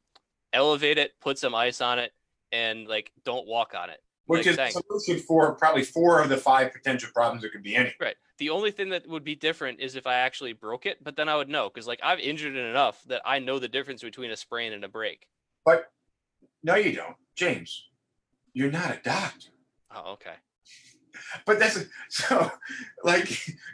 elevate it, put some ice on it, and like don't walk on it." which like is saying- solution for probably four of the five potential problems it could be any Right. The only thing that would be different is if I actually broke it, but then I would know because like I've injured it enough that I know the difference between a sprain and a break. but no you don't James you're not a doctor Oh, okay. But that's so like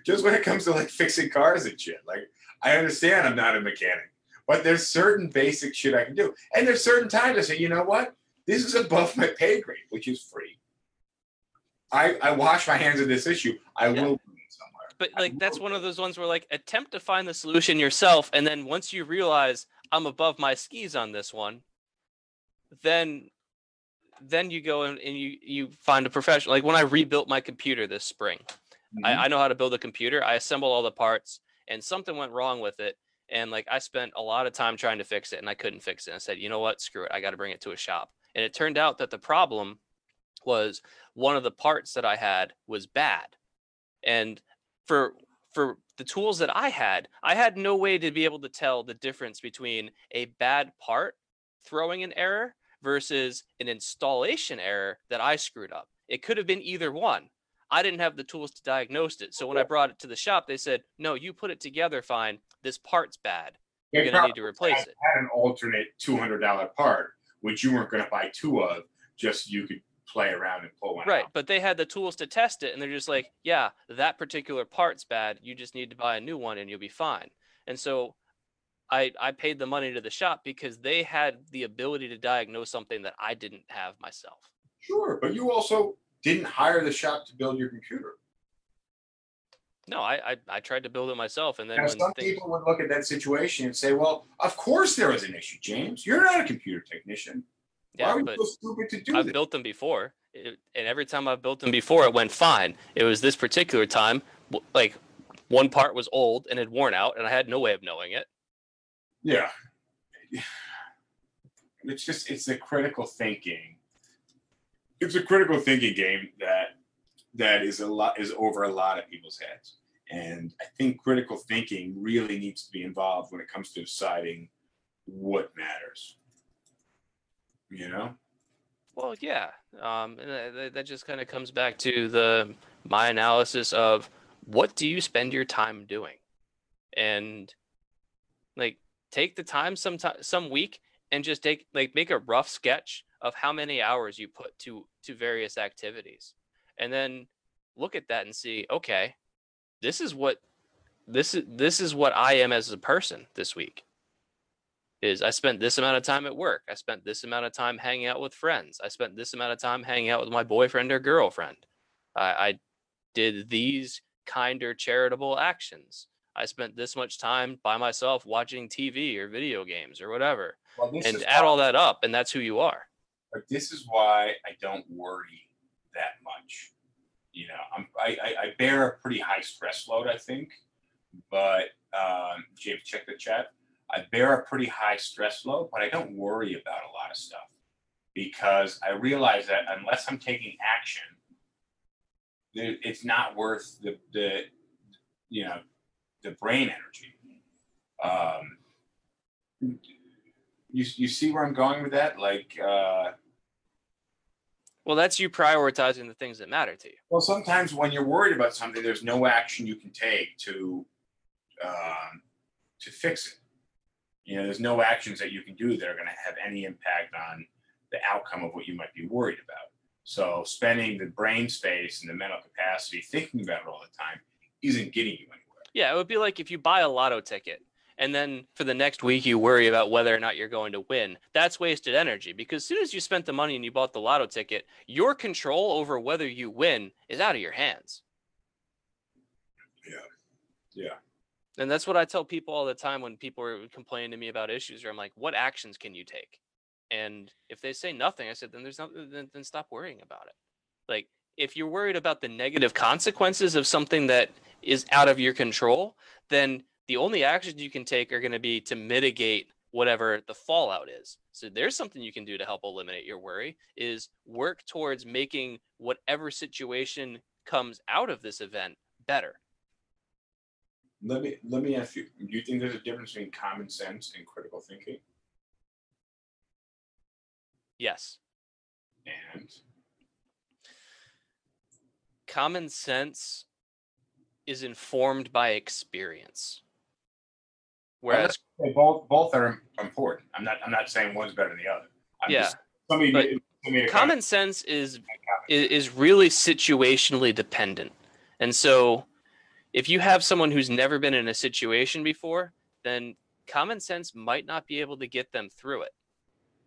just when it comes to like fixing cars and shit like i understand i'm not a mechanic but there's certain basic shit i can do. And there's certain times i say you know what? This is above my pay grade which is free. I i wash my hands of this issue. I Yeah. will bring it somewhere. But like that's one of those ones where like attempt to find the solution yourself, and then once you realize I'm above my skis on this one, then then you go and, and you you find a professional. Like when I rebuilt my computer this spring, Mhm. I, I know how to build a computer. I assemble all the parts, and something went wrong with it, And like I spent a lot of time trying to fix it and I couldn't fix it. I said, you know what? Screw it. I got to bring it to a shop. And it turned out that the problem was one of the parts that I had was bad. And for for the tools that I had, I had no way to be able to tell the difference between a bad part throwing an error versus an installation error that I screwed up. It could have been either one. I didn't have the tools to diagnose it. So when I brought it to the shop, they said, "No, you put it together fine. This part's bad. You're going to need to replace had- it." Had an alternate two hundred dollar part, which you weren't going to buy two of, just you could play around and pull one Right, out. but they had the tools to test it, and they're just like, "Yeah, that particular part's bad. You just need to buy a new one, and you'll be fine." And so, I I paid the money to the shop because they had the ability to diagnose something that I didn't have myself. Sure, but you also didn't hire the shop to build your computer. No, I I, I tried to build it myself, and then Now, when some things, people would look at that situation and say, "Well, of course there was an issue, James. You're not a computer technician. Why yeah, were you so stupid to do I've this?" built them before, it, and every time I've built them before, it went fine. It was this particular time, like one part was old and had worn out, and I had no way of knowing it. Yeah. (sighs) It's just it's a critical thinking. It's a critical thinking game that that is a lot is over a lot of people's heads. And I think critical thinking really needs to be involved when it comes to deciding what matters. You know? Well, yeah, um, that, that just kind of comes back to the my analysis of what do you spend your time doing, and like take the time some some week and just take like make a rough sketch of how many hours you put to to various activities, and then look at that and see, okay, this is what this is this is what I am as a person this week is I spent this amount of time at work. I spent this amount of time hanging out with friends. I spent this amount of time hanging out with my boyfriend or girlfriend. I, I did these kinder charitable actions. I spent this much time by myself watching TV or video games or whatever. Well, And add all that up, and that's who you are. But this is why I don't worry that much. You know, I'm, I, I, I bear a pretty high stress load, I think. But um, James, check the chat. I bear a pretty high stress load, but I don't worry about a lot of stuff because I realize that unless I'm taking action, it's not worth the, the you know the brain energy. Um, you you see where I'm going with that? Like. Uh, Well, that's you prioritizing the things that matter to you. Well, sometimes when you're worried about something, there's no action you can take to um, to fix it. You know, there's no actions that you can do that are going to have any impact on the outcome of what you might be worried about. So, spending the brain space and the mental capacity thinking about it all the time isn't getting you anywhere. Yeah, it would be like if you buy a lotto ticket and then for the next week you worry about whether or not you're going to win. That's wasted energy because as soon as you spent the money and you bought the lotto ticket, your control over whether you win is out of your hands. Yeah. Yeah. And that's what I tell people all the time when people are complaining to me about issues, or I'm like, what actions can you take? And if they say nothing, I said, then there's nothing, then, then stop worrying about it. Like, if you're worried about the negative consequences of something that is out of your control, then the only actions you can take are going to be to mitigate whatever the fallout is. So there's something you can do to help eliminate your worry is work towards making whatever situation comes out of this event better. Let me let me ask you: Do you think there's a difference between common sense and critical thinking? Yes. And common sense is informed by experience. Whereas, they both both are important. I'm not I'm not saying one's better than the other. I'm Yeah, just, somebody but somebody common sense is comment. i- is really situationally dependent. And so if you have someone who's never been in a situation before, then common sense might not be able to get them through it.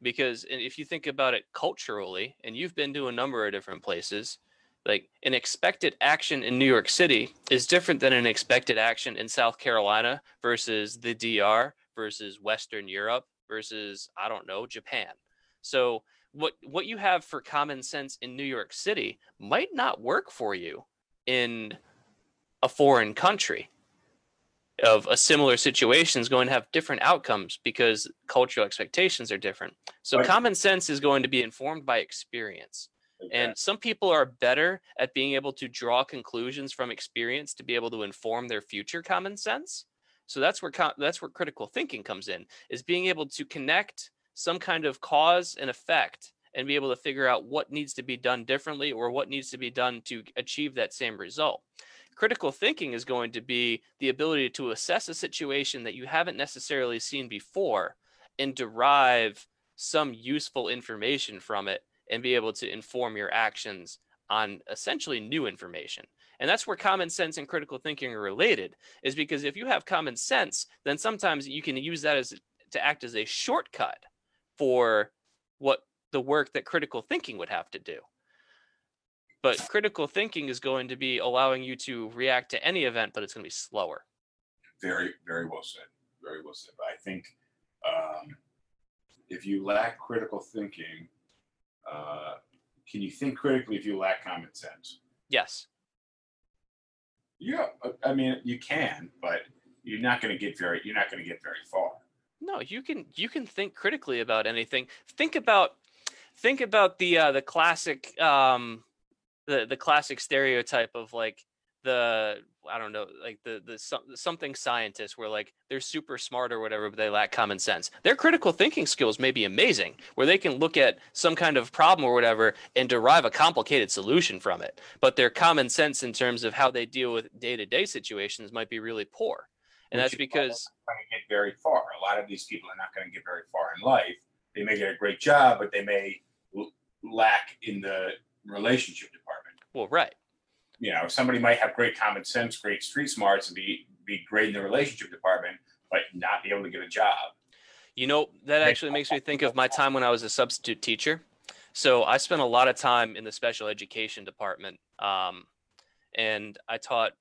Because if you think about it culturally, and you've been to a number of different places, like an expected action in New York City is different than an expected action in South Carolina versus the DR versus Western Europe versus I don't know Japan. So what what you have for common sense in New York City might not work for you in a foreign country. of a similar situation is going to have different outcomes because cultural expectations are different. So Right. common sense is going to be informed by experience. And some people are better at being able to draw conclusions from experience to be able to inform their future common sense. So that's where that's where critical thinking comes in, is being able to connect some kind of cause and effect and be able to figure out what needs to be done differently or what needs to be done to achieve that same result. Critical thinking is going to be the ability to assess a situation that you haven't necessarily seen before and derive some useful information from it and be able to inform your actions on essentially new information. And that's where common sense and critical thinking are related, is because if you have common sense, then sometimes you can use that as to act as a shortcut for what the work that critical thinking would have to do. But critical thinking is going to be allowing you to react to any event, but it's going to be slower. Very, very well said. Very well said. But I think um, if you lack critical thinking, uh, can you think critically if you lack common sense? Yes. Yeah, I- I mean you can, but you're not going to get very. You're not going to get very far. No, you can you can think critically about anything. Think about think about the uh, the classic um, the the classic stereotype of like the I don't know like the the something scientists where like they're super smart or whatever, but they lack common sense. Their critical thinking skills may be amazing, where they can look at some kind of problem or whatever and derive a complicated solution from it. But their common sense in terms of how they deal with day to day situations might be really poor, and Which that's because Going to get very far. A lot of these people are not going to get very far in life. They may get a great job, but they may l- lack in the relationship department. well, right. You know, somebody might have great common sense, great street smarts, and be be great in the relationship department, but not be able to get a job. You know, that actually makes me think of my time when I was a substitute teacher. So I spent a lot of time in the special education department. Um, and I taught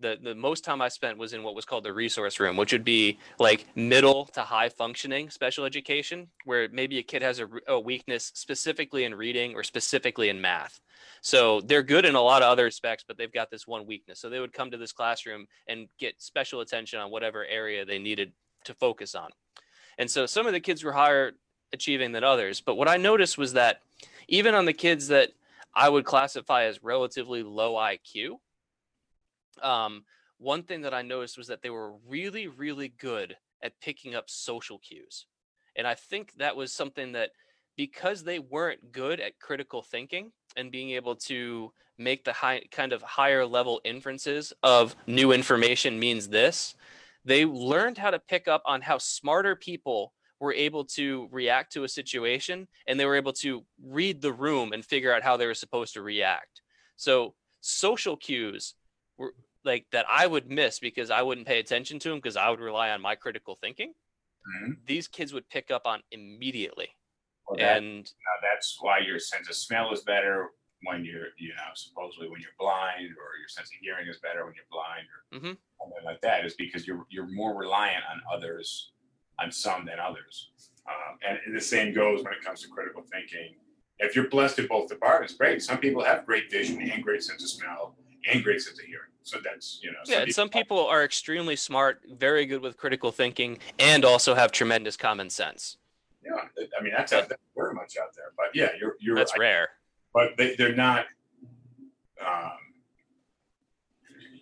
the, the most time I spent was in what was called the resource room, which would be like middle to high functioning special education, where maybe a kid has a, a weakness specifically in reading or specifically in math. So they're good in a lot of other respects, but they've got this one weakness. So they would come to this classroom and get special attention on whatever area they needed to focus on. And so some of the kids were higher achieving than others. But what I noticed was that even on the kids that I would classify as relatively low IQ, um, one thing that I noticed was that they were really, really good at picking up social cues. And I think that was something that because they weren't good at critical thinking and being able to make the high kind of higher level inferences of new information means this, they learned how to pick up on how smarter people were able to react to a situation and they were able to read the room and figure out how they were supposed to react. So social cues were like that I would miss because I wouldn't pay attention to them because I would rely on my critical thinking. Mhm. These kids would pick up on immediately. Well, that, And now that's why your sense of smell is better when you're, you know, supposedly when you're blind, or your sense of hearing is better when you're blind, or Mhm. something like that, is because you're you're more reliant on others, on some than others. Um, and the same goes when it comes to critical thinking. If you're blessed in both departments, great. Some people have great vision and great sense of smell and great sense of hearing. So that's you know. yeah, and some people are extremely smart, very good with critical thinking, and also have tremendous common sense. Yeah, I mean that's, out, that's very much out there. But yeah, you're you're. That's rare. but they, they're not. Um,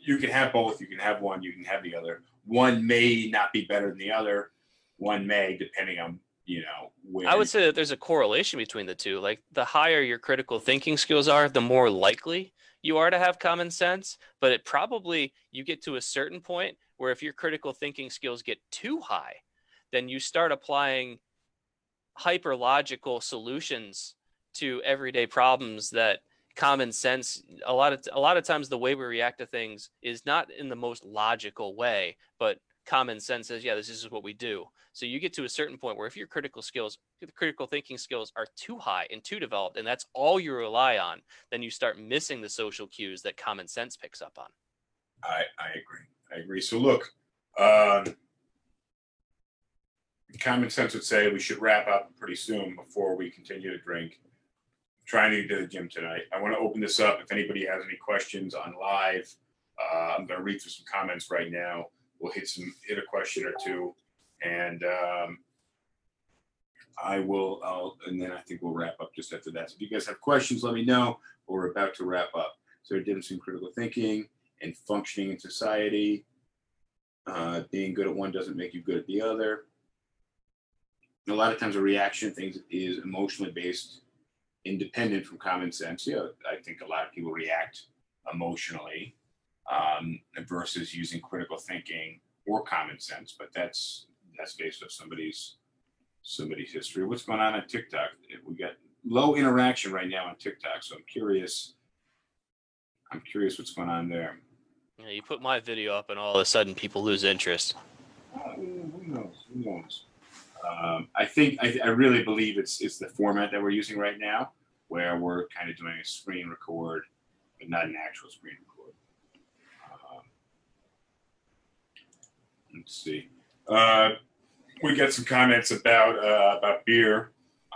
you can have both. You can have one. You can have the other. One may not be better than the other. One may, depending on you know. I would say that there's a correlation between the two. Like the higher your critical thinking skills are, the more likely you are to have common sense. But it probably you get to a certain point where if your critical thinking skills get too high, then you start applying hyperlogical solutions to everyday problems that common sense a lot of a lot of times the way we react to things is not in the most logical way but common sense says yeah this is what we do so you get to a certain point where if your critical skills the critical thinking skills are too high and too developed and that's all you rely on then you start missing the social cues that common sense picks up on I I agree. I agree. So look, um, common sense would say we should wrap up pretty soon before we continue to drink. trying to get to the gym tonight. I want to open this up. If anybody has any questions on live, uh, I'm going to read through some comments right now. We'll hit some hit a question or two, and um, I will. I'll and then I think we'll wrap up just after that. So if you guys have questions, let me know. We're about to wrap up. So difference between critical thinking and functioning in society. Uh, being good at one doesn't make you good at the other. A lot of times, a reaction things is emotionally based, independent from common sense. Yeah, I think a lot of people react emotionally um, versus using critical thinking or common sense. But that's that's based off somebody's somebody's history. What's going on on TikTok? We got low interaction right now on TikTok, so I'm curious. I'm curious what's going on there. Yeah, you put my video up, and all of a sudden, people lose interest. Uh, who knows? Who knows? Um, I think I, I really believe it's it's the format that we're using right now, where we're kind of doing a screen record, but not an actual screen record. Um, let's see. Uh, we get some comments about uh, about beer,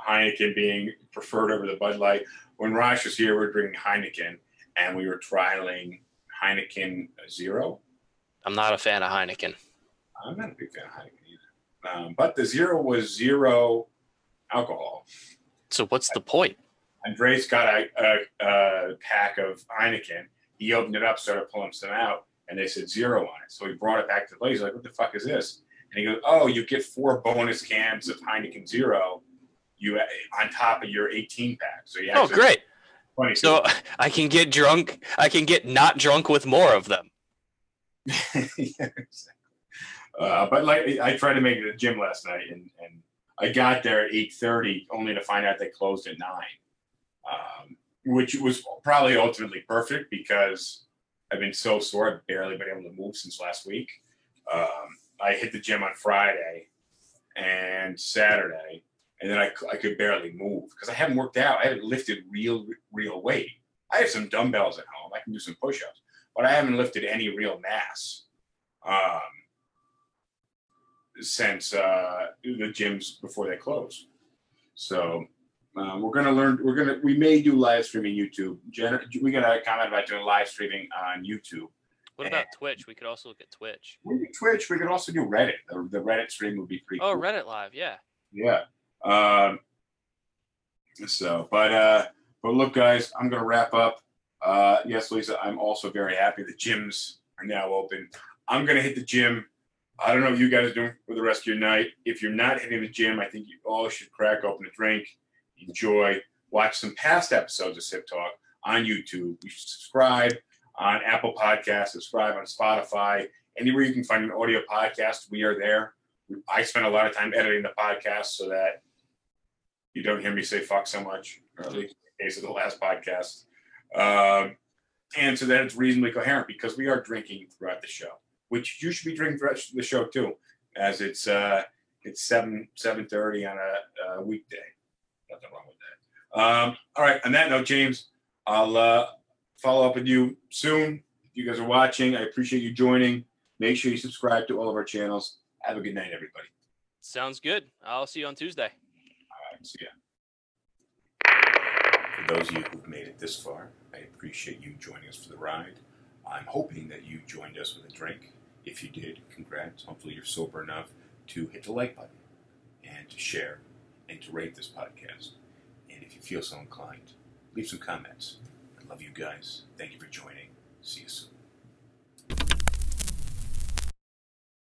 Heineken being preferred over the Bud Light. When Raj was here, we were drinking Heineken, and we were trialing Heineken Zero. I'm not a fan of Heineken. I'm not a big fan of Heineken either. Um, but the Zero was zero alcohol. So what's the point? Andres got a, a, a pack of Heineken. He opened it up, started pulling some out, and they said zero on it. So he brought it back to the place. He's like, "What the fuck is this?" And he goes, "Oh, you get four bonus cans of Heineken Zero, you on top of your 18 pack." So yeah, Oh, great. So (laughs) I can get drunk. I can get not drunk with more of them. (laughs) yeah, exactly. Uh, but like I tried to make it at the gym last night, and, and I got there at eight thirty, only to find out they closed at nine, um, which was probably ultimately perfect because I've been so sore, I've barely been able to move since last week. Um, I hit the gym on Friday and Saturday, and then I, I could barely move because I haven't worked out. I haven't lifted real real weight. I have some dumbbells at home. I can do some push-ups, but I haven't lifted any real mass. Um, since uh, the gyms before they close. So um, we're gonna learn. We're gonna. We may do live streaming YouTube. Jen, we got a comment about doing live streaming on YouTube. What about Twitch? We could also look at Twitch. We could Twitch. We could also do Reddit. The, the Reddit stream would be pretty. Oh, cool. Reddit Live. Yeah. Yeah. Um, so, but uh, but look, guys, I'm gonna wrap up. Uh, yes, Lisa, I'm also very happy the gyms are now open. I'm gonna hit the gym. I don't know what you guys are doing for the rest of your night. If you're not hitting the gym, I think you all should crack open a drink, enjoy, watch some past episodes of Sip Talk on YouTube. You should subscribe on Apple Podcasts, subscribe on Spotify, anywhere you can find an audio podcast. We are there. I spend a lot of time editing the podcast so that you don't hear me say fuck so much, or at least in the case of the last podcast. Um, and so that it's reasonably coherent because we are drinking throughout the show, which you should be drinking throughout the show too, as it's uh, it's seven seven thirty on a, a weekday. Nothing wrong with that. Um, all right. On that note, James, I'll uh, follow up with you soon. If you guys are watching, I appreciate you joining. Make sure you subscribe to all of our channels. Have a good night, everybody. Sounds good. I'll see you on Tuesday. All right, see ya. For those of you who've made it this far, I appreciate you joining us for the ride. I'm hoping that you joined us with a drink. If you did, congrats. Hopefully, you're sober enough to hit the like button and to share and to rate this podcast. And if you feel so inclined, leave some comments. I love you guys. Thank you for joining. See you soon.